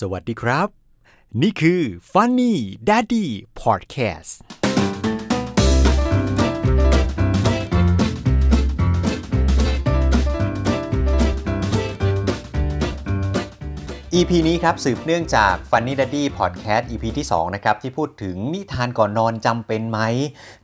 สวัสดีครับ นี่คือ Funny Daddy Podcast EP นี้ครับ สืบเนื่องจาก Funny Daddy Podcast EP ที่ 2 นะครับ ที่พูดถึงนิทานก่อนนอนจำเป็นไหม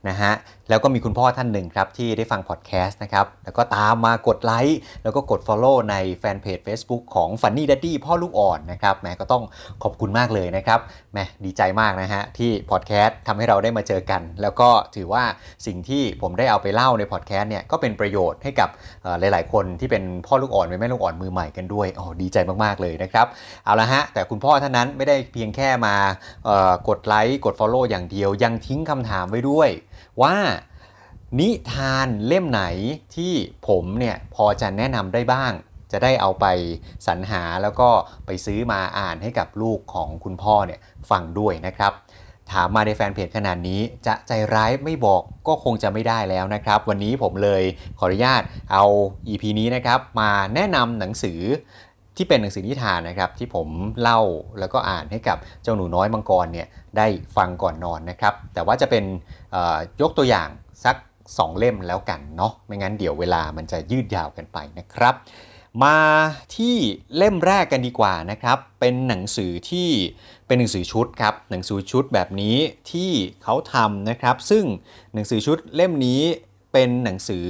นะฮะ แล้วก็มีคุณพ่อท่านหนึ่งครับที่ได้ฟังพอดแคสต์นะครับ แล้วก็ตามมากดไลค์แล้วก็กด Follow ในแฟนเพจ Facebook ของ Funny Daddy พ่อลูกอ่อนนะครับแหมก็ต้องขอบคุณมากเลยนะครับแหมดีใจมากนะฮะที่พอดแคสต์ทำให้เราได้มาเจอกัน แล้วก็ถือว่าสิ่งที่ผมได้เอาไปเล่าในพอดแคสต์เนี่ยก็เป็นประโยชน์ให้กับหลาย ๆ คนที่เป็นพ่อลูกอ่อนเป็นแม่ลูกอ่อนมือใหม่กันด้วยอ๋อดีใจมากๆเลยนะครับเอาละฮะแต่คุณพ่อท่านนั้นไม่ได้เพียงแค่มากดไลค์กด Follow อย่างเดียวยังทิ้งคำถามไว้ด้วย ว่านิทานเล่มไหนที่ผมเนี่ยพอจะแนะนำได้บ้าง จะได้เอาไปสรรหาแล้วก็ไปซื้อมาอ่านให้กับลูกของคุณพ่อเนี่ยฟังด้วยนะครับ ถามมาในแฟนเพจขนาดนี้จะใจร้ายไม่บอกก็คงจะไม่ได้แล้วนะครับ วันนี้ผมเลยขออนุญาตเอา EP นี้นะครับ มาแนะนำหนังสือ ที่เป็นหนังสือนิทานนะครับที่ผมเล่าแล้วก็อ่านให้กับเจ้าหนูน้อยมังกรเนี่ยได้ฟังก่อนนอนนะครับ แต่ว่าจะเป็นยกตัวอย่างสัก 2 เล่มแล้วกันเนาะไม่งั้นเดี๋ยวเวลามันจะยืดยาวกันไปนะครับ มาที่เล่มแรกกันดีกว่านะครับ เป็นหนังสือที่เป็นหนังสือชุดครับหนังสือชุดแบบนี้ที่เขาทำนะครับ ซึ่งหนังสือชุดเล่มนี้เป็นหนังสือ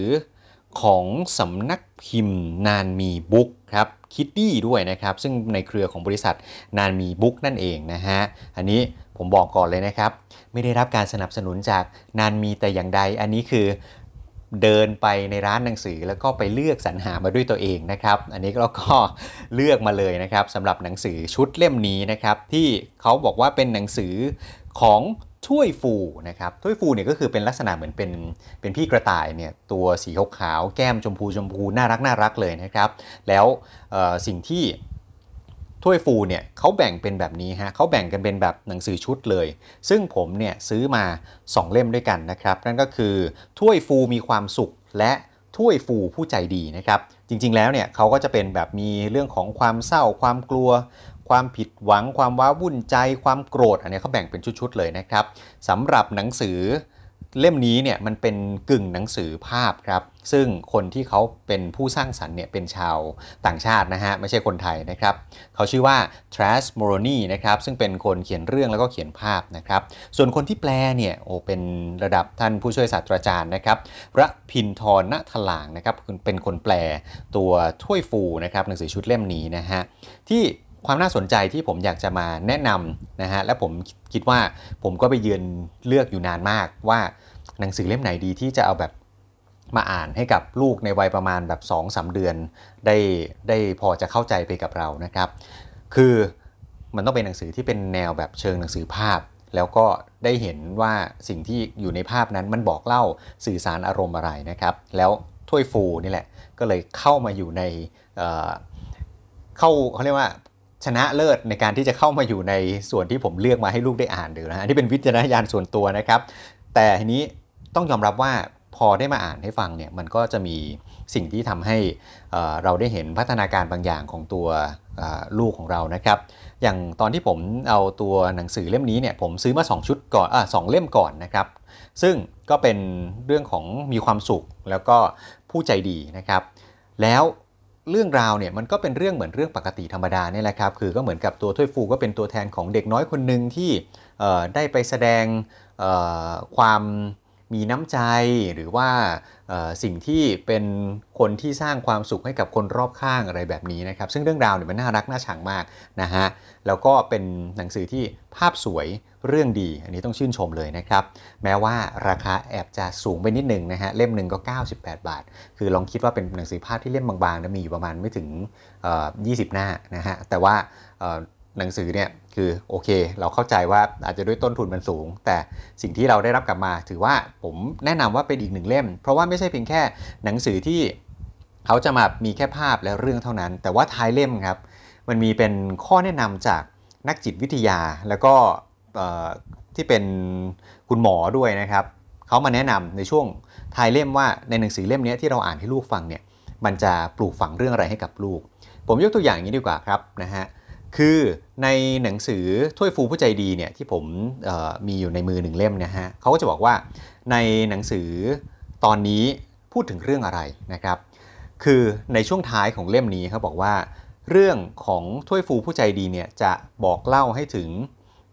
ของสำนักพิมพ์นานมีบุ๊กครับคิดดี้ด้วยนะครับ ซึ่งในเครือของบริษัทนานมีบุ๊กนั่นเองนะฮะ อันนี้ผมบอกก่อนเลยนะครับ ไม่ได้รับการสนับสนุนจากนานมีแต่อย่างใด อันนี้คือเดินไปในร้านหนังสือแล้วก็ไปเลือกสรรหามาด้วยตัวเองนะครับ อันนี้เราก็เลือกมาเลยนะครับสำหรับหนังสือชุดเล่มนี้นะครับ ที่เขาบอกว่าเป็นหนังสือของ ถ้วยฟูนะครับถ้วยฟูเนี่ยก็คือเป็นลักษณะเหมือนเป็นเป็นพี่กระต่ายเนี่ยตัวสีขาวๆแก้มชมพูชมพูน่ารักน่ารักเลยนะครับ แล้วสิ่งที่ถ้วยฟูเนี่ยเขาแบ่งเป็นแบบนี้ฮะเขาแบ่งกันเป็นแบบหนังสือชุดเลย ซึ่งผมเนี่ยซื้อมา 2 เล่มด้วยกันนะครับ นั่นก็คือถ้วยฟูมีความสุขและถ้วยฟูผู้ใจดีนะครับ จริงๆแล้วเนี่ยเขาก็จะเป็นแบบมีเรื่องของความเศร้าความกลัว ความผิดหวัง ความว้าวุ่นใจ ความโกรธ อันนี้เขาแบ่งเป็นชุดๆเลยนะครับสำหรับหนังสือเล่มนี้เนี่ยมันเป็นกึ่งหนังสือภาพครับ ซึ่งคนที่เขาเป็นผู้สร้างสรรค์เนี่ยเป็นชาวต่างชาตินะฮะ ไม่ใช่คนไทยนะครับ เขาชื่อว่า Trash m o r o n y นะครับ ซึ่งเป็นคนเขียนเรื่องแล้วก็เขียนภาพนะครับ ส่วนคนที่แปลเนี่ยโอ้เป็นระดับท่านผู้ช่วยศาสตราจารย์นะครับพระพินทรณทลางนะครับเป็นคนแปลตัวถ้วยฟูนะครับหนังสือชุดเล่มนี้นะฮะที่ ความน่าสนใจที่ผมอยากจะมาแนะนำนะฮะและผมคิดว่าผมก็ไปยืนเลือกอยู่นานมากว่าหนังสือเล่มไหนดีที่จะเอาแบบมาอ่านให้กับลูกในวัยประมาณแบบ2-3สเดือน ได้ได้พอจะเข้าใจไปกับเรานะครับ คือมันต้องเป็นหนังสือที่เป็นแนวแบบเชิงหนังสือภาพ แล้วก็ได้เห็นว่าสิ่งที่อยู่ในภาพนั้นมันบอกเล่าสื่อสารอารมณ์อะไรนะครับ แล้วถ้วยฟูนี่แหละก็เลยเข้ามาอยู่ในเข้าเขาเรียกว่า ชนะเลิศในการที่จะเข้ามาอยู่ในส่วนที่ผมเลือกมาให้ลูกได้อ่านดูนะฮะอันนี่เป็นวิจารณญาณส่วนตัวนะครับ แต่ทีนี้ต้องยอมรับว่าพอได้มาอ่านให้ฟังเนี่ยมันก็จะมีสิ่งที่ทำให้เราได้เห็นพัฒนาการบางอย่างของตัวลูกของเรานะครับ อย่างตอนที่ผมเอาตัวหนังสือเล่มนี้เนี่ยผมซื้อมา 2 ชุดก่อนอสองเล่มก่อนนะครับ ซึ่งก็เป็นเรื่องของมีความสุขแล้วก็ผู้ใจดีนะครับ แล้ว เรื่องราวเนี่ยมันก็เป็นเรื่องเหมือนเรื่องปกติธรรมดาเนี่ยแหละครับ คือก็เหมือนกับตัวถ้วยฟูก็เป็นตัวแทนของเด็กน้อยคนหนึ่งที่ได้ไปแสดงความ มีน้ำใจหรือว่าสิ่งที่เป็นคนที่สร้างความสุขให้กับคนรอบข้างอะไรแบบนี้นะครับ ซึ่งเรื่องราวเนี่ยมันน่ารักน่าชังมากนะฮะแล้วก็เป็นหนังสือที่ภาพสวยเรื่องดี อันนี้ต้องชื่นชมเลยนะครับ แม้ว่าราคาแอบจะสูงไปนิดนึงนะฮะเล่มหนึ่งก็ 98 บาท คือลองคิดว่าเป็นหนังสือภาพที่เล่มบางๆนะมีอยู่ประมาณไม่ถึงเอ่อ20 หน้านะฮะแต่ว่า หนังสือเนี่ยคือโอเค เราเข้าใจว่าอาจจะด้วยต้นทุนมันสูง แต่สิ่งที่เราได้รับกลับมา ถือว่าผมแนะนำว่าเป็นอีกหนึ่งเล่ม เพราะว่าไม่ใช่เพียงแค่หนังสือที่เขาจะมามีแค่ภาพและเรื่องเท่านั้น แต่ว่าท้ายเล่มครับ มันมีเป็นข้อแนะนำจากนักจิตวิทยาแล้วก็ที่เป็นคุณหมอด้วยนะครับเขามาแนะนำในช่วงท้ายเล่มว่าในหนังสือเล่มนี้ที่เราอ่านให้ลูกฟังเนี่ยมันจะปลูกฝังเรื่องอะไรให้กับลูก ผมยกตัวอย่างนี้ดีกว่าครับนะฮะ คือในหนังสือถ้วยฟูผู้ใจดีเนี่ยที่ผมมีอยู่ในมือหนึ่งเล่มนะฮะเขาก็จะบอกว่าในหนังสือตอนนี้พูดถึงเรื่องอะไรนะครับ คือในช่วงท้ายของเล่มนี้เขาบอกว่า เรื่องของถ้วยฟูผู้ใจดีเนี่ยจะบอกเล่าให้ถึง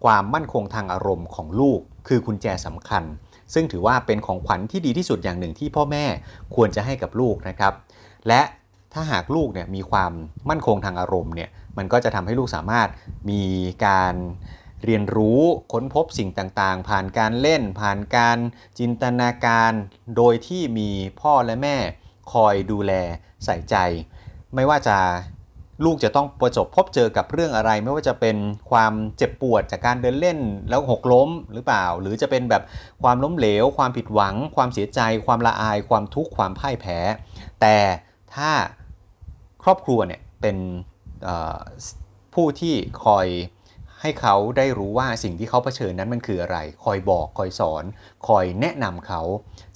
ความมั่นคงทางอารมณ์ของลูก คือกุญแจสำคัญ ซึ่งถือว่าเป็นของขวัญที่ดีที่สุดอย่างหนึ่งที่พ่อแม่ควรจะให้กับลูกนะครับ และถ้าหากลูกเนี่ยมีความมั่นคงทางอารมณ์เนี่ย มันก็จะทำให้ลูกสามารถมีการเรียนรู้ค้นพบสิ่งต่างๆ ผ่านการเล่น ผ่านการจินตนาการ โดยที่มีพ่อและแม่คอยดูแลใส่ใจ ไม่ว่าจะลูกจะต้องประสบพบเจอกับเรื่องอะไร ไม่ว่าจะเป็นความเจ็บปวดจากการเดินเล่นแล้วหกล้มหรือเปล่า หรือจะเป็นแบบความล้มเหลว ความผิดหวัง ความเสียใจ ความละอาย ความทุกข์ความพ่ายแพ้ แต่ถ้าครอบครัวเนี่ยเป็น ผู้ที่คอยให้เขาได้รู้ว่าสิ่งที่เขาเผชิญนั้นมันคืออะไร คอยบอกคอยสอน คอยแนะนำเขา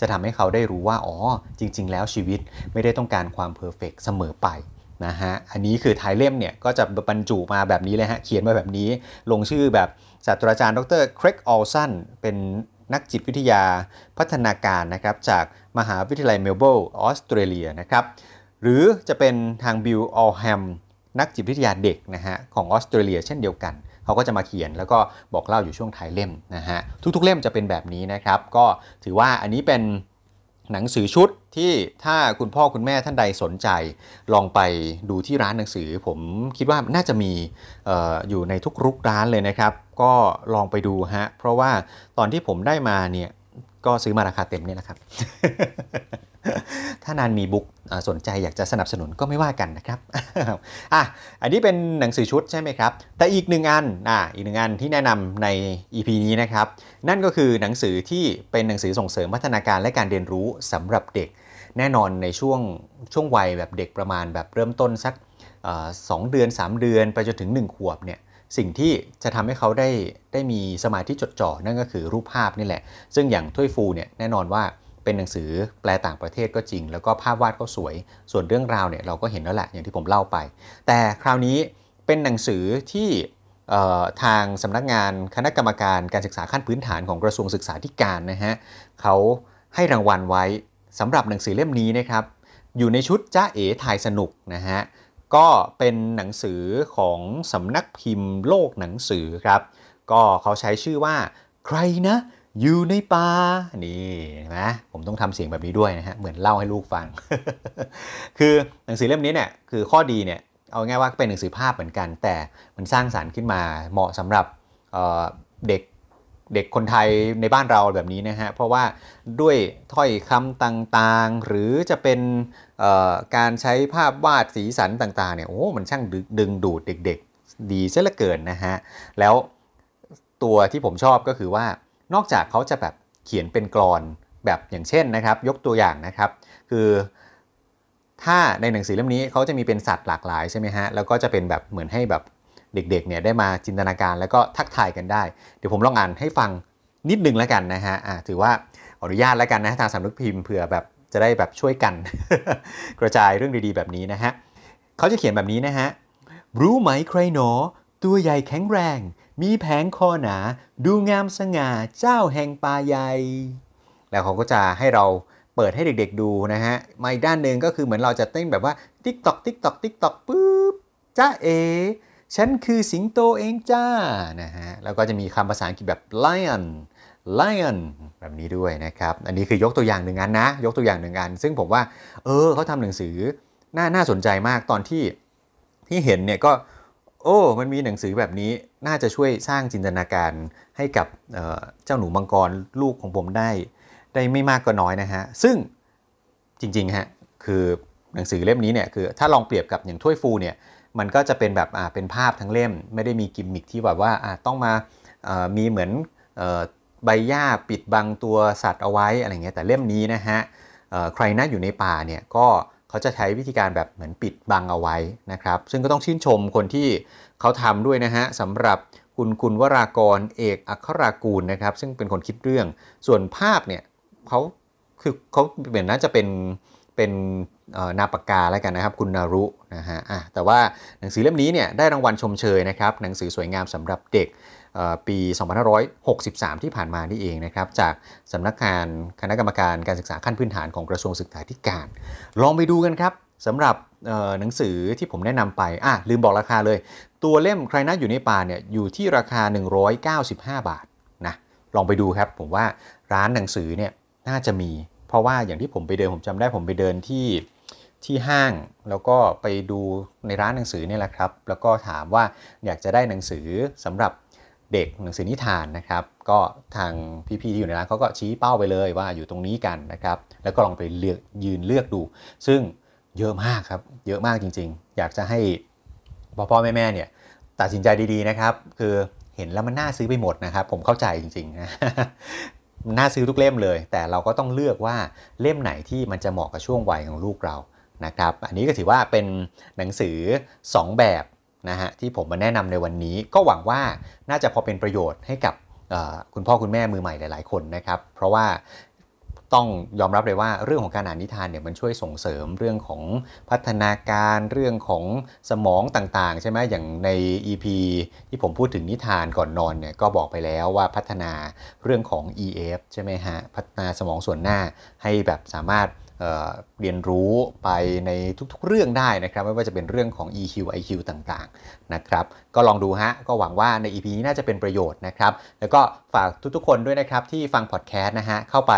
จะทำให้เขาได้รู้ว่า อ๋อ จริง ๆ แล้วชีวิตไม่ได้ต้องการความ perfect เสมอไปนะฮะ อันนี้คือท้ายเล่มเนี่ย ก็จะบรรจุมาแบบนี้เลยฮะ เขียนมาแบบนี้ ลงชื่อแบบศาสตราจารย์ ดร. เครกออลสัน เป็นนักจิตวิทยาพัฒนาการนะครับ จากมหาวิทยาลัยเมลเบิลออสเตรเลียนะครับ หรือจะเป็นทางบิลออลแฮม นักจิตวิทยาเด็กนะฮะของออสเตรเลียเช่นเดียวกัน เขาก็จะมาเขียนแล้วก็บอกเล่าอยู่ช่วงท้ายเล่มนะฮะทุกๆเล่มจะเป็นแบบนี้นะครับ ก็ถือว่าอันนี้เป็นหนังสือชุดที่ถ้าคุณพ่อคุณแม่ท่านใดสนใจ ลองไปดูที่ร้านหนังสือ ผมคิดว่าน่าจะมีอออยู่ในทุกรุกร้านเลยนะครับ ก็ลองไปดูฮะเพราะว่าตอนที่ผมได้มาเนี่ยก็ซื้อมาราคาเต็มนี่แหละครับ ถ้านานมีบุ๊กสนใจอยากจะสนับสนุนก็ไม่ว่ากันนะครับอะอันนี้เป็นหนังสือชุดใช่ไหมครับ แต่อีกหนึ่งอันอะอีกหนึ่งอันที่แนะนำใน EP นี้นะครับ นั่นก็คือหนังสือที่เป็นหนังสือส่งเสริมพัฒนาการและการเรียนรู้สำหรับเด็ก แน่นอนในช่วงช่วงวัยแบบเด็กประมาณแบบเริ่มต้นสักสองเดือน 3 เดือนไปจนถึง 1 ขวบเนี่ยสิ่งที่จะทำให้เขาได้ได้มีสมาธิจดจ่อนั่นก็คือรูปภาพนี่แหละ ซึ่งอย่างถ้วยฟูเนี่ยแน่นอนว่า เป็นหนังสือแปลต่างประเทศก็จริง แล้วก็ภาพวาดก็สวย ส่วนเรื่องราวเนี่ยเราก็เห็นแล้วแหละอย่างที่ผมเล่าไป แต่คราวนี้เป็นหนังสือที่ทางสำนักงานคณะกรรมการการศึกษาขั้นพื้นฐานของกระทรวงศึกษาธิการนะฮะเขาให้รางวัลไว้สำหรับหนังสือเล่มนี้นะครับ อยู่ในชุดจ้าเอ๋ถ่ายสนุกนะฮะก็เป็นหนังสือของสำนักพิมพ์โลกหนังสือครับ ก็เขาใช้ชื่อว่าใครนะ อยู่ในป่านี่นะผมต้องทำเสียงแบบนี้ด้วยนะฮะเหมือนเล่าให้ลูกฟัง คือหนังสือเล่มนี้เนี่ยคือข้อดีเนี่ยเอาง่ายว่าเป็นหนังสือภาพเหมือนกัน แต่มันสร้างสารรค์ขึ้นมาเหมาะสำหรับเด็กเด็กคนไทยในบ้านเราแบบนี้นะฮะ เพราะว่าด้วยถ้อยคำต่างๆ หรือจะเป็นการใช้ภาพวาดสีสันต่างๆเนี่ยโอ้มันช่างดึงดูดเด็ก ๆ ดีเสียเหลือเกินนะฮะ แล้วตัวที่ผมชอบก็คือว่า นอกจากเขาจะแบบเขียนเป็นกรอนแบบอย่างเช่นนะครับ ยกตัวอย่างนะครับ คือ ถ้าในหนังสือเล่มนี้เขาจะมีเป็นสัตว์หลากหลายใช่ไหมฮะแล้วก็จะเป็นแบบเหมือนให้แบบเด็กๆเนี่ยได้มาจินตนาการแล้วก็ทักทายกันได้ เดี๋ยวผมลองอ่านให้ฟังนิดนึงแล้วกันนะฮะะถือว่าอนุญาตแล้วกันนะทางสำนักพิมพ์เผื่อแบบจะได้แบบช่วยกัน กระจายเรื่องดีๆ แบบนี้นะฮะเขาจะเขียนแบบนี้นะฮะรู้ไหมใครหนอ ตัวใหญ่แข็งแรง มีแผงคอหนา ดูงามสง่าเจ้าแห่งป่าใหญ่ แล้วเขาก็จะให้เราเปิดให้เด็กๆดูนะฮะ มาอีกด้านหนึ่งก็คือเหมือนเราจะเต้นแบบว่าติ๊กตอกติ๊กตอกติ๊กตอกปุ๊บจ๊ะเอ๋ ฉันคือสิงโตเองจ้า นะฮะ แล้วก็จะมีคำภาษาอังกฤษแบบ lion lion แบบนี้ด้วยนะครับ อันนี้คือยกตัวอย่างหนึ่งอันนะ ยกตัวอย่างหนึ่งอัน ซึ่งผมว่า เออเขาทำหนังสือ น่า น่าสนใจมากตอนที่ที่เห็นเนี่ยก็ โอ้ มันมีหนังสือแบบนี้น่าจะช่วยสร้างจินตนาการให้กับเจ้าหนูมังกรลูกของผมได้ ได้ไม่มากก็น้อยนะฮะ ซึ่งจริงๆฮะคือหนังสือเล่มนี้เนี่ยคือถ้าลองเปรียบกับอย่างถ้วยฟูเนี่ยมันก็จะเป็นแบบอ่าเป็นภาพทั้งเล่ม ไม่ได้มีกิมมิคที่แบบว่าอ่าต้องมาอ่ามีเหมือนใบหญ้าปิดบังตัวสัตว์เอาไว้อะไรเงี้ยแต่เล่มนี้นะฮะใครน่าอยู่ในป่าเนี่ยก็ เขาจะใช้วิธีการแบบเหมือนปิดบังเอาไว้นะครับ ซึ่งก็ต้องชื่นชมคนที่เขาทำด้วยนะฮะสำหรับคุณคุณวรากรเอกอัครากูลนะครับ ซึ่งเป็นคนคิดเรื่อง ส่วนภาพเนี่ยเขาคือเขาเหมือนน่าจะเป็นเป็นนาปากกาแล้วกันนะครับ คุณนารุนะฮะะแต่ว่าหนังสือเล่มนี้เนี่ยได้รางวัลชมเชยนะครับ หนังสือสวยงามสำหรับเด็ก ปี 2563 ที่ผ่านมานี่เองนะครับจากสำนักงานคณะกรรมการการศึกษาขั้นพื้นฐานของกระทรวงศึกษาธิการ ลองไปดูกันครับสำหรับหนังสือที่ผมแนะนำไปอะลืมบอกราคาเลย ตัวเล่มใครน่าอยู่ในป่าเนี่ยอยู่ที่ราคา 195 บาทนะลองไปดูครับผมว่าร้านหนังสือเนี่ยน่าจะมี เพราะว่าอย่างที่ผมไปเดินผมจำได้ผมไปเดินที่ที่ห้างแล้วก็ไปดูในร้านหนังสือนี่แหละครับ แล้วก็ถามว่าอยากจะได้หนังสือสำหรับ เด็กหนังสือนิทานนะครับก็ทางพี่ๆที่อยู่ในร้านเขาก็ชี้เป้าไปเลยว่าอยู่ตรงนี้กันนะครับแล้วก็ลองไปเลือกยืนเลือกดู ซึ่งเยอะมากครับเยอะมากจริง ๆ อยากจะให้พ่อพ่อแม่แม่เนี่ยตัดสินใจดีๆนะครับ คือเห็นแล้วมันน่าซื้อไปหมดนะครับ ผมเข้าใจจริงๆนะน่าซื้อทุกเล่มเลย แต่เราก็ต้องเลือกว่าเล่มไหนที่มันจะเหมาะกับช่วงวัยของลูกเรานะครับ อันนี้ก็ถือว่าเป็นหนังสือ 2 แบบ นะฮะที่ผมมาแนะนำในวันนี้ก็หวังว่าน่าจะพอเป็นประโยชน์ให้กับคุณพ่อคุณแม่มือใหม่หลาย ๆ คนนะครับ เพราะว่าต้องยอมรับเลยว่าเรื่องของการอ่านนิทานเนี่ยมันช่วยส่งเสริมเรื่องของพัฒนาการเรื่องของสมองต่างๆ ใช่ไหมอย่างใน EP ที่ผมพูดถึงนิทานก่อนนอนเนี่ยก็บอกไปแล้วว่าพัฒนาเรื่องของ EF ใช่ไหมฮะพัฒนาสมองส่วนหน้าให้แบบสามารถ เรียนรู้ไปในทุกๆเรื่องได้นะครับ ไม่ว่าจะเป็นเรื่องของ EQ IQ ต่างๆนะครับ ก็ลองดูฮะ ก็หวังว่าใน EP นี้น่าจะเป็นประโยชน์นะครับ แล้วก็ฝากทุกๆคนด้วยนะครับ ที่ฟังพอดแคสต์นะฮะ เข้าไป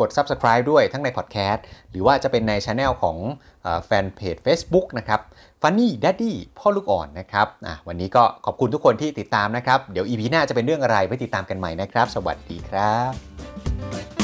กด subscribe ด้วยทั้งในพอดแคสต์หรือว่าจะเป็นในช anel ของแฟนเพจ Facebook นะครับ Funny Daddy พ่อลูกอ่อนนะครับวันนี้ก็ขอบคุณทุกคนที่ติดตามนะครับ เดี๋ยว EP หน้าจะเป็นเรื่องอะไรไปติดตามกันใหม่นะครับ สวัสดีครับ